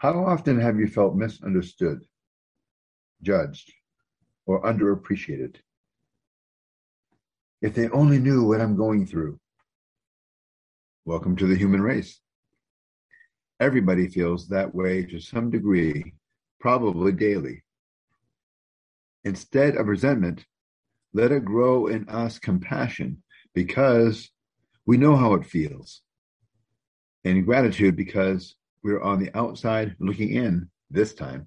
How often have you felt misunderstood, judged, or underappreciated? If they only knew what I'm going through. Welcome to the human race. Everybody feels that way to some degree, probably daily. Instead of resentment, let it grow in us compassion because we know how it feels. And gratitude because we're on the outside looking in this time.